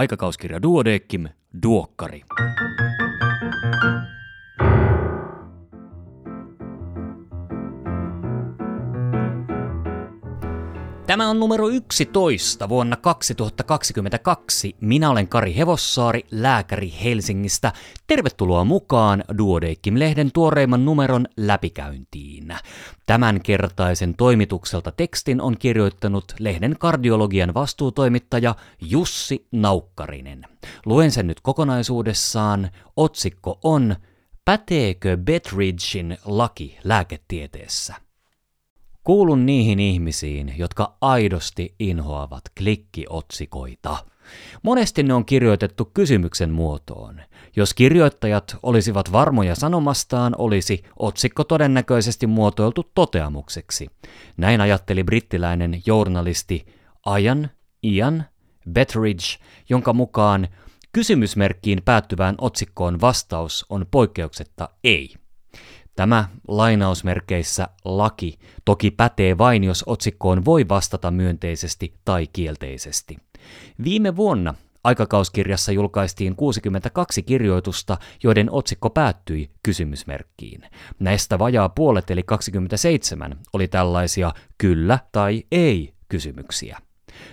Aikakauskirja Duodeckim, Duokkari. Tämä on numero 11 vuonna 2022. Minä olen Kari Hevossaari, lääkäri Helsingistä. Tervetuloa mukaan Duodeckim-lehden tuoreimman numeron läpikäyntiin. Tämänkertaisen toimitukselta tekstin on kirjoittanut lehden kardiologian vastuutoimittaja Jussi Naukkarinen. Luen sen nyt kokonaisuudessaan. Otsikko on Päteekö Betridgein laki lääketieteessä? Kuulun niihin ihmisiin, jotka aidosti inhoavat klikkiotsikoita. Monesti ne on kirjoitettu kysymyksen muotoon. Jos kirjoittajat olisivat varmoja sanomastaan, olisi otsikko todennäköisesti muotoiltu toteamukseksi. Näin ajatteli brittiläinen journalisti Ian, Ian Betteridge, jonka mukaan kysymysmerkkiin päättyvään otsikkoon vastaus on poikkeuksetta ei. Tämä lainausmerkeissä laki toki pätee vain, jos otsikkoon voi vastata myönteisesti tai kielteisesti. Viime vuonna aikakauskirjassa julkaistiin 62 kirjoitusta, joiden otsikko päättyi kysymysmerkkiin. Näistä vajaa puolet eli 27 oli tällaisia kyllä tai ei kysymyksiä.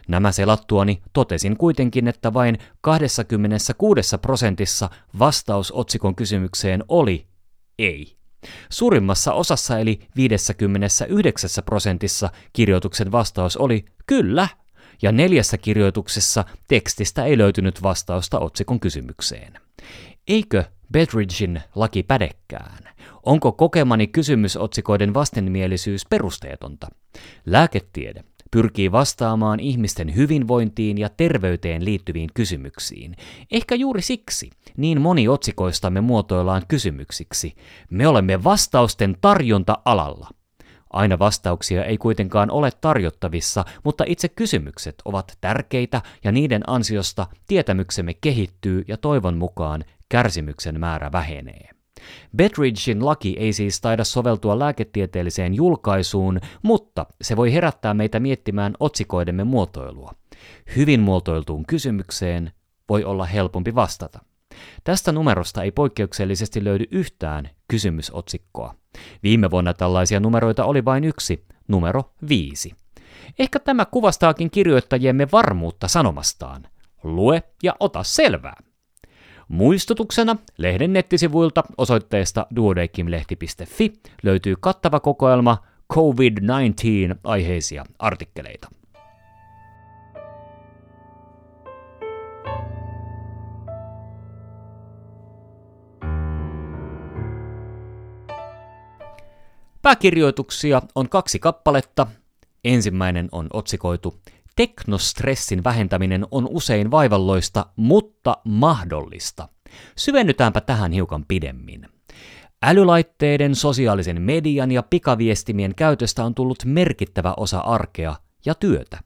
Nämä selattuani totesin kuitenkin, että vain 26 prosentissa vastaus otsikon kysymykseen oli ei. Suurimmassa osassa eli 59 prosentissa kirjoituksen vastaus oli kyllä, ja neljässä kirjoituksessa tekstistä ei löytynyt vastausta otsikon kysymykseen. Eikö Bedridgein laki pädekään? Onko kokemani kysymysotsikoiden vastenmielisyys perusteetonta? Lääketiede pyrkii vastaamaan ihmisten hyvinvointiin ja terveyteen liittyviin kysymyksiin. Ehkä juuri siksi niin moni otsikoistamme muotoillaan kysymyksiksi. Me olemme vastausten tarjonta-alalla. Aina vastauksia ei kuitenkaan ole tarjottavissa, mutta itse kysymykset ovat tärkeitä ja niiden ansiosta tietämyksemme kehittyy ja toivon mukaan kärsimyksen määrä vähenee. Betridgein laki ei siis taida soveltua lääketieteelliseen julkaisuun, mutta se voi herättää meitä miettimään otsikoidemme muotoilua. Hyvin muotoiltuun kysymykseen voi olla helpompi vastata. Tästä numerosta ei poikkeuksellisesti löydy yhtään kysymysotsikkoa. Viime vuonna tällaisia numeroita oli vain yksi, numero viisi. Ehkä tämä kuvastaakin kirjoittajiemme varmuutta sanomastaan. Lue ja ota selvää. Muistutuksena lehden nettisivuilta osoitteesta duodekimlehti.fi löytyy kattava kokoelma COVID-19 aiheisia artikkeleita. Pääkirjoituksia on kaksi kappaletta. Ensimmäinen on otsikoitu Teknostressin vähentäminen on usein vaivalloista, mutta mahdollista. Syvennytäänpä tähän hiukan pidemmin. Älylaitteiden, sosiaalisen median ja pikaviestimien käytöstä on tullut merkittävä osa arkea ja työtä.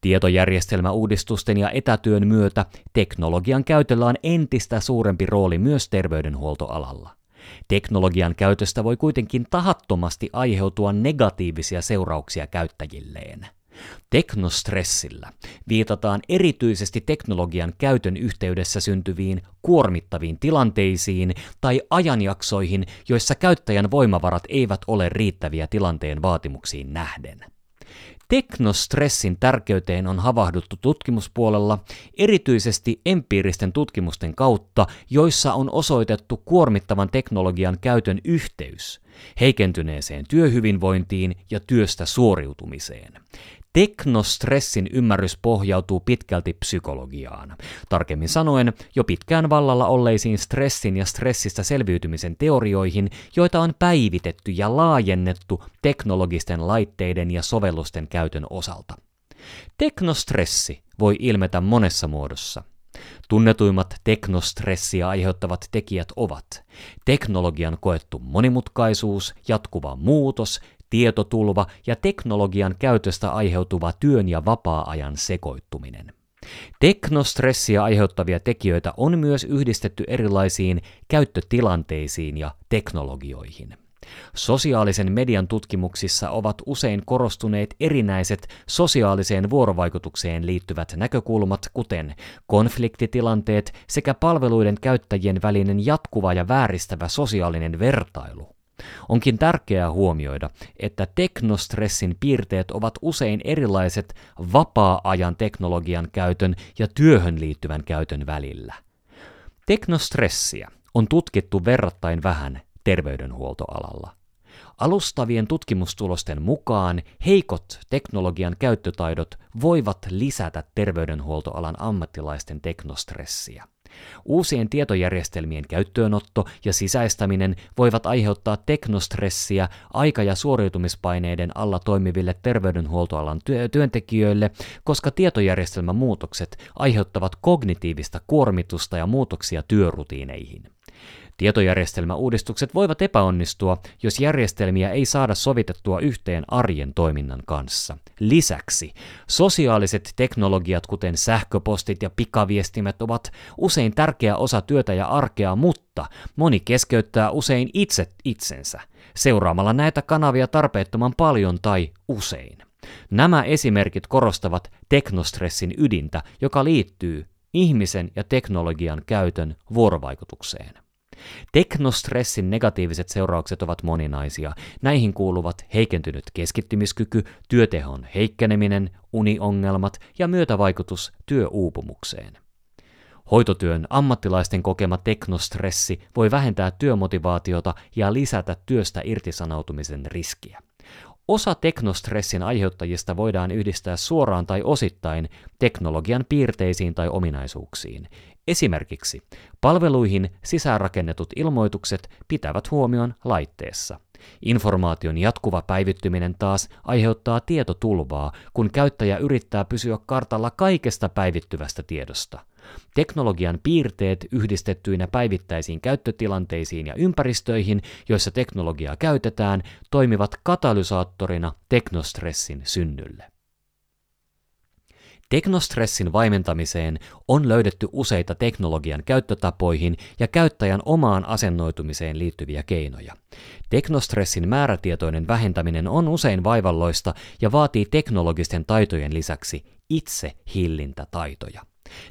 Tietojärjestelmäuudistusten ja etätyön myötä teknologian käytöllä on entistä suurempi rooli myös terveydenhuoltoalalla. Teknologian käytöstä voi kuitenkin tahattomasti aiheutua negatiivisia seurauksia käyttäjilleen. Teknostressillä viitataan erityisesti teknologian käytön yhteydessä syntyviin kuormittaviin tilanteisiin tai ajanjaksoihin, joissa käyttäjän voimavarat eivät ole riittäviä tilanteen vaatimuksiin nähden. Teknostressin tärkeyteen on havahduttu tutkimuspuolella erityisesti empiiristen tutkimusten kautta, joissa on osoitettu kuormittavan teknologian käytön yhteys heikentyneeseen työhyvinvointiin ja työstä suoriutumiseen. Teknostressin ymmärrys pohjautuu pitkälti psykologiaan. Tarkemmin sanoen, jo pitkään vallalla olleisiin stressin ja stressistä selviytymisen teorioihin, joita on päivitetty ja laajennettu teknologisten laitteiden ja sovellusten käytön osalta. Teknostressi voi ilmetä monessa muodossa. Tunnetuimmat teknostressiä aiheuttavat tekijät ovat teknologian koettu monimutkaisuus, jatkuva muutos, tietotulva ja teknologian käytöstä aiheutuva työn ja vapaa-ajan sekoittuminen. Teknostressiä aiheuttavia tekijöitä on myös yhdistetty erilaisiin käyttötilanteisiin ja teknologioihin. Sosiaalisen median tutkimuksissa ovat usein korostuneet erinäiset sosiaaliseen vuorovaikutukseen liittyvät näkökulmat, kuten konfliktitilanteet sekä palveluiden käyttäjien välinen jatkuva ja vääristävä sosiaalinen vertailu. Onkin tärkeää huomioida, että teknostressin piirteet ovat usein erilaiset vapaa-ajan teknologian käytön ja työhön liittyvän käytön välillä. Teknostressiä on tutkittu verrattain vähän terveydenhuoltoalalla. Alustavien tutkimustulosten mukaan heikot teknologian käyttötaidot voivat lisätä terveydenhuoltoalan ammattilaisten teknostressiä. Uusien tietojärjestelmien käyttöönotto ja sisäistäminen voivat aiheuttaa teknostressiä aika- ja suoriutumispaineiden alla toimiville terveydenhuoltoalan työntekijöille, koska tietojärjestelmän muutokset aiheuttavat kognitiivista kuormitusta ja muutoksia työrutiineihin. Tietojärjestelmäuudistukset voivat epäonnistua, jos järjestelmiä ei saada sovitettua yhteen arjen toiminnan kanssa. Lisäksi sosiaaliset teknologiat, kuten sähköpostit ja pikaviestimet, ovat usein tärkeä osa työtä ja arkea, mutta moni keskeyttää usein itse itsensä, seuraamalla näitä kanavia tarpeettoman paljon tai usein. Nämä esimerkit korostavat teknostressin ydintä, joka liittyy ihmisen ja teknologian käytön vuorovaikutukseen. Teknostressin negatiiviset seuraukset ovat moninaisia. Näihin kuuluvat heikentynyt keskittymiskyky, työtehon heikkeneminen, uniongelmat ja myötävaikutus työuupumukseen. Hoitotyön ammattilaisten kokema teknostressi voi vähentää työmotivaatiota ja lisätä työstä irtisanoutumisen riskiä. Osa teknostressin aiheuttajista voidaan yhdistää suoraan tai osittain teknologian piirteisiin tai ominaisuuksiin. Esimerkiksi palveluihin sisäänrakennetut ilmoitukset pitävät huomion laitteessa. Informaation jatkuva päivittyminen taas aiheuttaa tietotulvaa, kun käyttäjä yrittää pysyä kartalla kaikesta päivittyvästä tiedosta. Teknologian piirteet yhdistettyinä päivittäisiin käyttötilanteisiin ja ympäristöihin, joissa teknologiaa käytetään, toimivat katalysaattorina teknostressin synnylle. Teknostressin vaimentamiseen on löydetty useita teknologian käyttötapoihin ja käyttäjän omaan asennoitumiseen liittyviä keinoja. Teknostressin määrätietoinen vähentäminen on usein vaivalloista ja vaatii teknologisten taitojen lisäksi itse hillintätaitoja.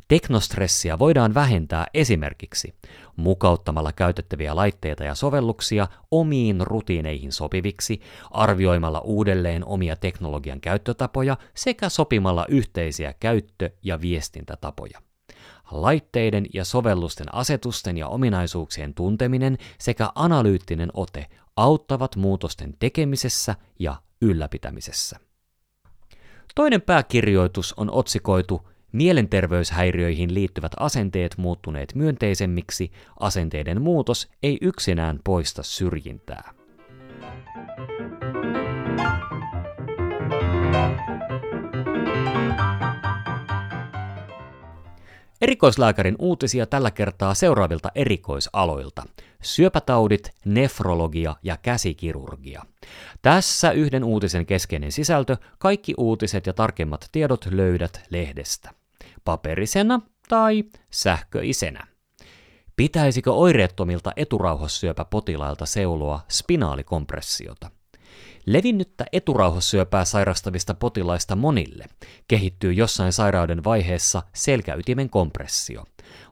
Teknostressiä voidaan vähentää esimerkiksi mukauttamalla käytettäviä laitteita ja sovelluksia omiin rutiineihin sopiviksi, arvioimalla uudelleen omia teknologian käyttötapoja sekä sopimalla yhteisiä käyttö- ja viestintätapoja. Laitteiden ja sovellusten asetusten ja ominaisuuksien tunteminen sekä analyyttinen ote auttavat muutosten tekemisessä ja ylläpitämisessä. Toinen pääkirjoitus on otsikoitu Mielenterveyshäiriöihin liittyvät asenteet muuttuneet myönteisemmiksi, asenteiden muutos ei yksinään poista syrjintää. Erikoislääkärin uutisia tällä kertaa seuraavilta erikoisaloilta. Syöpätaudit, nefrologia ja käsikirurgia. Tässä yhden uutisen keskeinen sisältö, kaikki uutiset ja tarkemmat tiedot löydät lehdestä paperisena tai sähköisenä. Pitäisikö oireettomilta eturauhassyöpäpotilailta seuloa spinaalikompressiota? Levinnyttä eturauhassyöpää sairastavista potilaista monille kehittyy jossain sairauden vaiheessa selkäytimen kompressio.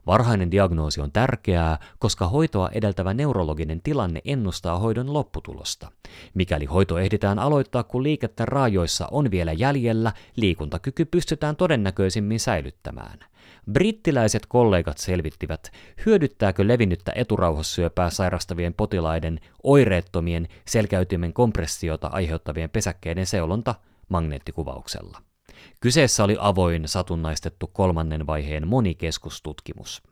Varhainen diagnoosi on tärkeää, koska hoitoa edeltävä neurologinen tilanne ennustaa hoidon lopputulosta. Mikäli hoito ehditään aloittaa, kun liikettä raajoissa on vielä jäljellä, liikuntakyky pystytään todennäköisimmin säilyttämään. Brittiläiset kollegat selvittivät, hyödyttääkö levinnyttä eturauhassyöpää sairastavien potilaiden oireettomien selkäytimen kompressiota aiheuttavien pesäkkeiden seulonta magneettikuvauksella. Kyseessä oli avoin, satunnaistettu kolmannen vaiheen monikeskustutkimus.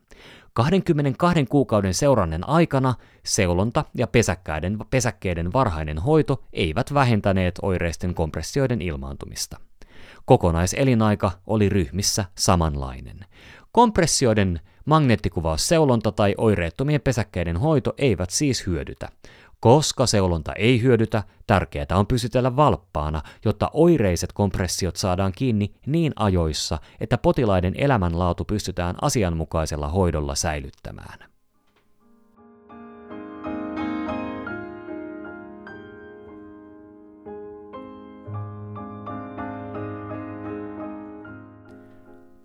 22 kuukauden seurannen aikana seulonta ja pesäkkäiden, pesäkkeiden varhainen hoito eivät vähentäneet oireisten kompressioiden ilmaantumista. Kokonaiselinaika oli ryhmissä samanlainen. Kompressioiden magneettikuvausseulonta tai oireettomien pesäkkeiden hoito eivät siis hyödytä. Koska seulonta ei hyödytä, tärkeää on pysytellä valppaana, jotta oireiset kompressiot saadaan kiinni niin ajoissa, että potilaiden elämänlaatu pystytään asianmukaisella hoidolla säilyttämään.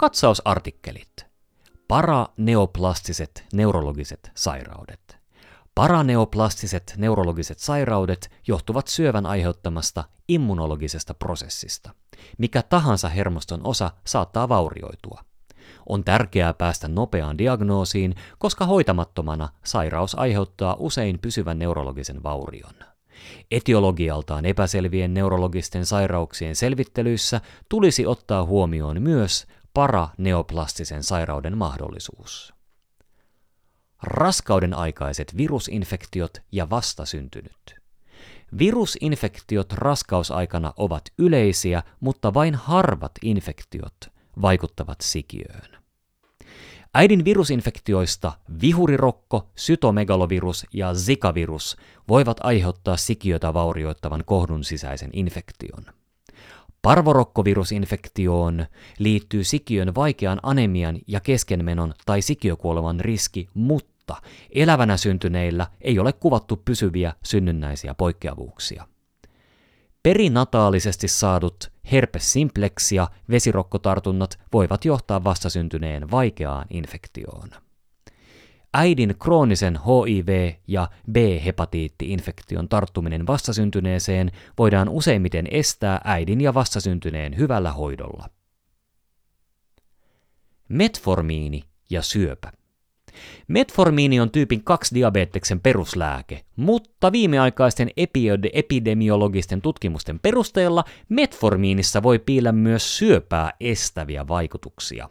Katsausartikkelit. Paraneoplastiset neurologiset sairaudet. Paraneoplastiset neurologiset sairaudet johtuvat syövän aiheuttamasta immunologisesta prosessista. Mikä tahansa hermoston osa saattaa vaurioitua. On tärkeää päästä nopeaan diagnoosiin, koska hoitamattomana sairaus aiheuttaa usein pysyvän neurologisen vaurion. Etiologialtaan epäselvien neurologisten sairauksien selvittelyissä tulisi ottaa huomioon myös paraneoplastisen sairauden mahdollisuus. Raskauden aikaiset virusinfektiot ja vastasyntynyt. Virusinfektiot raskausaikana ovat yleisiä, mutta vain harvat infektiot vaikuttavat sikiöön. Äidin virusinfektioista vihurirokko, sytomegalovirus ja zikavirus voivat aiheuttaa sikiötä vaurioittavan kohdun sisäisen infektion. Parvorokkovirusinfektioon liittyy sikiön vaikean anemian ja keskenmenon tai sikiökuoleman riski, mutta elävänä syntyneillä ei ole kuvattu pysyviä synnynnäisiä poikkeavuuksia. Perinataalisesti saadut herpes simplex ja vesirokkotartunnat voivat johtaa vastasyntyneen vaikeaan infektioon. Äidin kroonisen HIV- ja B-hepatiitti-infektion tarttuminen vastasyntyneeseen voidaan useimmiten estää äidin ja vastasyntyneen hyvällä hoidolla. Metformiini ja syöpä. Metformiini on tyypin 2 diabeteksen peruslääke, mutta viimeaikaisten epidemiologisten tutkimusten perusteella metformiinissa voi piillä myös syöpää estäviä vaikutuksia.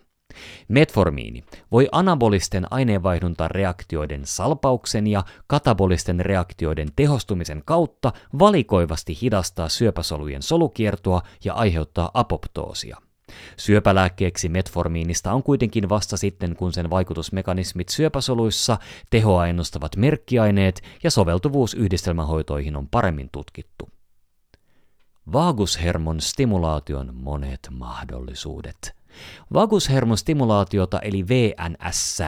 Metformiini voi anabolisten aineenvaihduntareaktioiden salpauksen ja katabolisten reaktioiden tehostumisen kautta valikoivasti hidastaa syöpäsolujen solukiertoa ja aiheuttaa apoptoosia. Syöpälääkkeeksi metformiinista on kuitenkin vasta sitten, kun sen vaikutusmekanismit syöpäsoluissa, tehoa ennustavat merkkiaineet ja soveltuvuus yhdistelmähoitoihin on paremmin tutkittu. Vagushermon stimulaation monet mahdollisuudet – Vagushermostimulaatiota eli VNS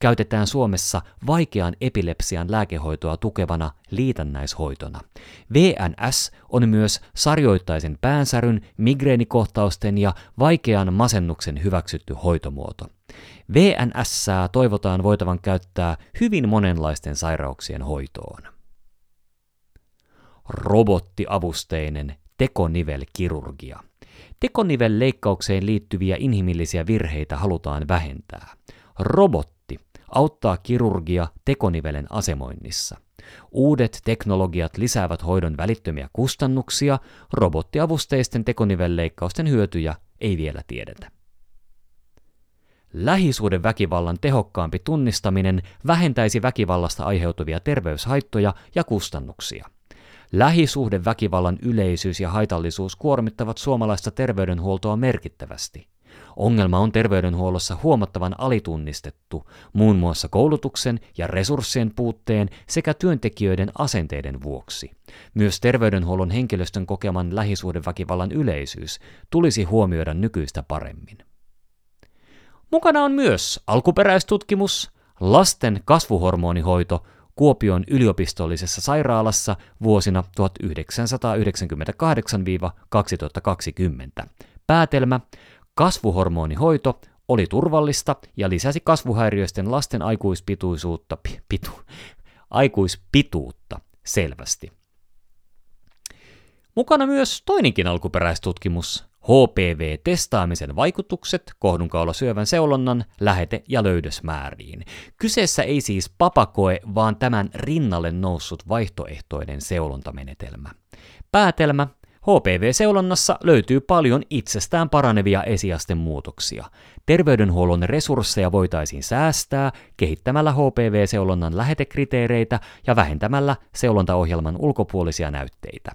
käytetään Suomessa vaikean epilepsian lääkehoitoa tukevana liitännäishoitona. VNS on myös sarjoittaisen päänsäryn, migreenikohtausten ja vaikean masennuksen hyväksytty hoitomuoto. VNS toivotaan voitavan käyttää hyvin monenlaisten sairauksien hoitoon. Robottiavusteinen tekonivelkirurgia – Tekonivelleikkaukseen liittyviä inhimillisiä virheitä halutaan vähentää. Robotti auttaa kirurgia tekonivelen asemoinnissa. Uudet teknologiat lisäävät hoidon välittömiä kustannuksia, robottiavusteisten tekonivelleikkausten hyötyjä ei vielä tiedetä. Lähisuuden väkivallan tehokkaampi tunnistaminen vähentäisi väkivallasta aiheutuvia terveyshaittoja ja kustannuksia. Lähisuhdeväkivallan yleisyys ja haitallisuus kuormittavat suomalaista terveydenhuoltoa merkittävästi. Ongelma on terveydenhuollossa huomattavan alitunnistettu, muun muassa koulutuksen ja resurssien puutteen sekä työntekijöiden asenteiden vuoksi. Myös terveydenhuollon henkilöstön kokeman lähisuhdeväkivallan yleisyys tulisi huomioida nykyistä paremmin. Mukana on myös alkuperäistutkimus, lasten kasvuhormonihoito Kuopion yliopistollisessa sairaalassa vuosina 1998-2020. Päätelmä, kasvuhormonihoito oli turvallista ja lisäsi kasvuhäiriöisten lasten aikuispituisuutta, pitu, aikuispituutta selvästi. Mukana myös toinenkin alkuperäistutkimus, HPV-testaamisen vaikutukset kohdunkaulasyövän seulonnan lähete- ja löydösmääriin. Kyseessä ei siis papakoe, vaan tämän rinnalle noussut vaihtoehtoinen seulontamenetelmä. Päätelmä HPV-seulonnassa löytyy paljon itsestään paranevia esiastemuutoksia. Terveydenhuollon resursseja voitaisiin säästää kehittämällä HPV-seulonnan lähetekriteereitä ja vähentämällä seulontaohjelman ulkopuolisia näytteitä.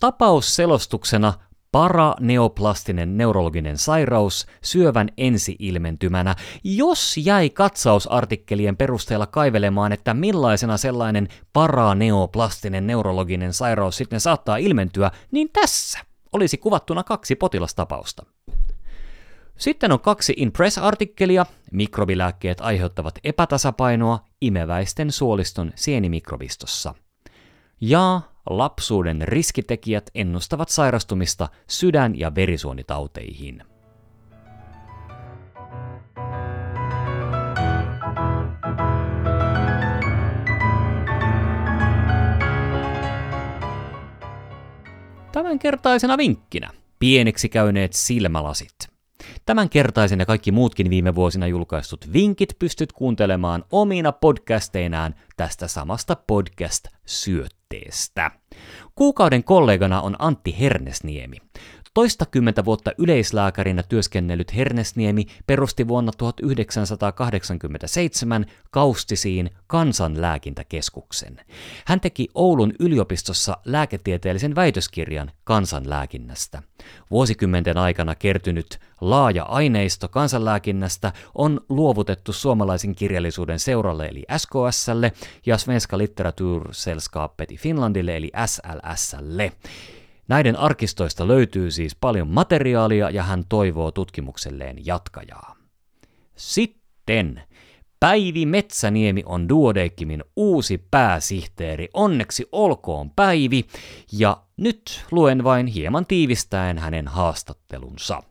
Tapausselostuksena paraneoplastinen neurologinen sairaus syövän ensiilmentymänä, jos jäi katsausartikkelien perusteella kaivelemaan, että millaisena sellainen paraneoplastinen neurologinen sairaus sitten saattaa ilmentyä, niin tässä olisi kuvattuna kaksi potilastapausta. Sitten on kaksi Impress-artikkelia. Mikrobilääkkeet aiheuttavat epätasapainoa imeväisten suoliston sienimikrobistossa. Ja lapsuuden riskitekijät ennustavat sairastumista sydän- ja verisuonitauteihin. Tämänkertaisena vinkkinä pieneksi käyneet silmälasit. Tämänkertaisen ja kaikki muutkin viime vuosina julkaistut vinkit pystyt kuuntelemaan omina podcasteinaan tästä samasta podcast-syötteestä. Kuukauden kollegana on Antti Hernesniemi. Toistakymmentä vuotta yleislääkärinä työskennellyt Hernesniemi perusti vuonna 1987 Kaustisiin kansanlääkintäkeskuksen. Hän teki Oulun yliopistossa lääketieteellisen väitöskirjan kansanlääkinnästä. Vuosikymmenten aikana kertynyt laaja aineisto kansanlääkinnästä on luovutettu suomalaisen kirjallisuuden seuralle eli SKSlle ja Svenska Litteratursällskapet Finlandille eli SLSlle. Näiden arkistoista löytyy siis paljon materiaalia ja hän toivoo tutkimukselleen jatkajaa. Sitten Päivi Metsäniemi on Duodeckimin uusi pääsihteeri. Onneksi olkoon Päivi. Ja nyt luen vain hieman tiivistäen hänen haastattelunsa.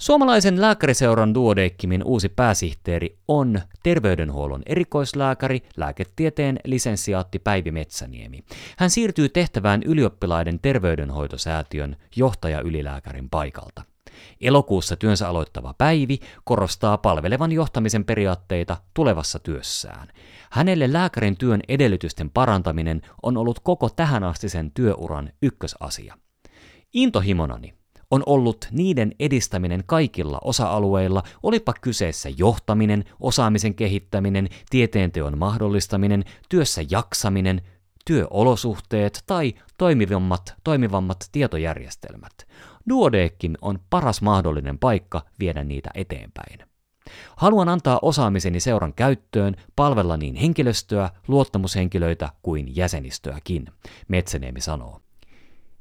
Suomalaisen lääkäriseuran Duodeckimin uusi pääsihteeri on terveydenhuollon erikoislääkäri, lääketieteen lisensiaatti Päivi Metsäniemi. Hän siirtyy tehtävään ylioppilaiden terveydenhoitosäätiön johtaja-ylilääkärin paikalta. Elokuussa työnsä aloittava Päivi korostaa palvelevan johtamisen periaatteita tulevassa työssään. Hänelle lääkärin työn edellytysten parantaminen on ollut koko tähänastisen työuran ykkösasia. Intohimonani on ollut niiden edistäminen kaikilla osa-alueilla, olipa kyseessä johtaminen, osaamisen kehittäminen, tieteenteon mahdollistaminen, työssä jaksaminen, työolosuhteet tai toimivammat, toimivammat tietojärjestelmät. Duodeckim on paras mahdollinen paikka viedä niitä eteenpäin. Haluan antaa osaamiseni seuran käyttöön, palvella niin henkilöstöä, luottamushenkilöitä kuin jäsenistöäkin, Metsäniemi sanoo.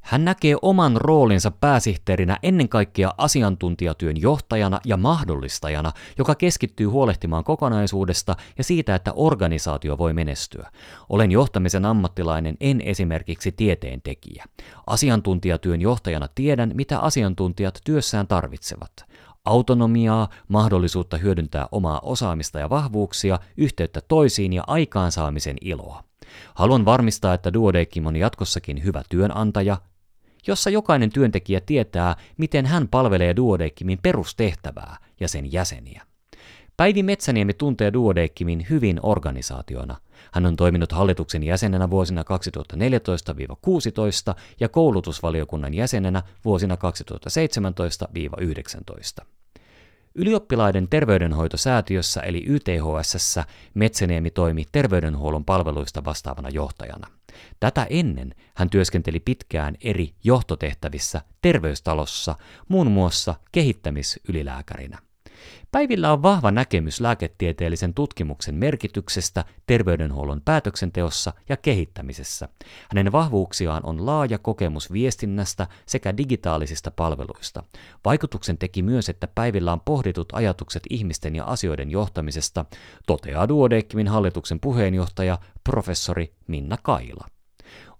Hän näkee oman roolinsa pääsihteerinä ennen kaikkea asiantuntijatyön johtajana ja mahdollistajana, joka keskittyy huolehtimaan kokonaisuudesta ja siitä, että organisaatio voi menestyä. Olen johtamisen ammattilainen, en esimerkiksi tieteentekijä. Asiantuntijatyön johtajana tiedän, mitä asiantuntijat työssään tarvitsevat autonomiaa, mahdollisuutta hyödyntää omaa osaamista ja vahvuuksia, yhteyttä toisiin ja aikaansaamisen iloa. Haluan varmistaa, että Duodeckim on jatkossakin hyvä työnantaja, jossa jokainen työntekijä tietää, miten hän palvelee Duodeckimin perustehtävää ja sen jäseniä. Päivi Metsäniemi tuntee Duodeckimin hyvin organisaationa. Hän on toiminut hallituksen jäsenenä vuosina 2014-16 ja koulutusvaliokunnan jäsenenä vuosina 2017-19. Ylioppilaiden terveydenhoitosäätiössä eli YTHS Metsäniemi toimi terveydenhuollon palveluista vastaavana johtajana. Tätä ennen hän työskenteli pitkään eri johtotehtävissä terveystalossa, muun muassa kehittämisylilääkärinä. Päivillä on vahva näkemys lääketieteellisen tutkimuksen merkityksestä terveydenhuollon päätöksenteossa ja kehittämisessä. Hänen vahvuuksiaan on laaja kokemus viestinnästä sekä digitaalisista palveluista. Vaikutuksen teki myös, että Päivillä on pohditut ajatukset ihmisten ja asioiden johtamisesta, toteaa Duodeckimin hallituksen puheenjohtaja professori Minna Kaila.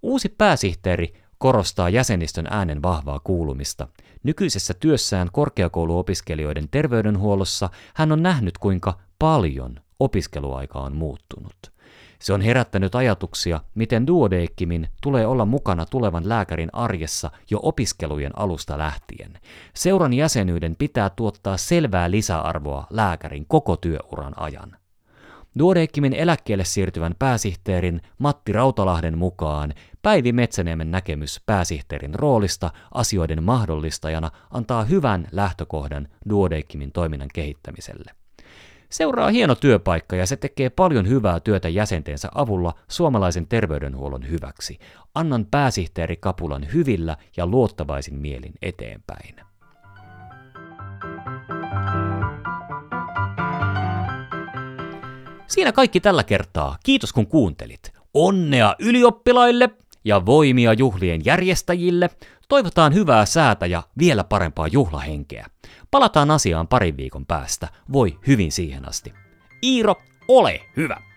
Uusi pääsihteeri korostaa jäsenistön äänen vahvaa kuulumista. Nykyisessä työssään korkeakouluopiskelijoiden terveydenhuollossa hän on nähnyt, kuinka paljon opiskeluaika on muuttunut. Se on herättänyt ajatuksia, miten duodeekkimin tulee olla mukana tulevan lääkärin arjessa jo opiskelujen alusta lähtien. Seuran jäsenyyden pitää tuottaa selvää lisäarvoa lääkärin koko työuran ajan. Duodeckimin eläkkeelle siirtyvän pääsihteerin Matti Rautalahden mukaan Päivi Metsäniemen näkemys pääsihteerin roolista asioiden mahdollistajana antaa hyvän lähtökohdan Duodeckimin toiminnan kehittämiselle. Seuraa hieno työpaikka ja se tekee paljon hyvää työtä jäsentensä avulla suomalaisen terveydenhuollon hyväksi. Annan pääsihteeri Kapulan hyvillä ja luottavaisin mielin eteenpäin. Siinä kaikki tällä kertaa. Kiitos kun kuuntelit. Onnea ylioppilaille ja voimia juhlien järjestäjille. Toivotaan hyvää säätä ja vielä parempaa juhlahenkeä. Palataan asiaan parin viikon päästä. Voi hyvin siihen asti. Iiro, ole hyvä!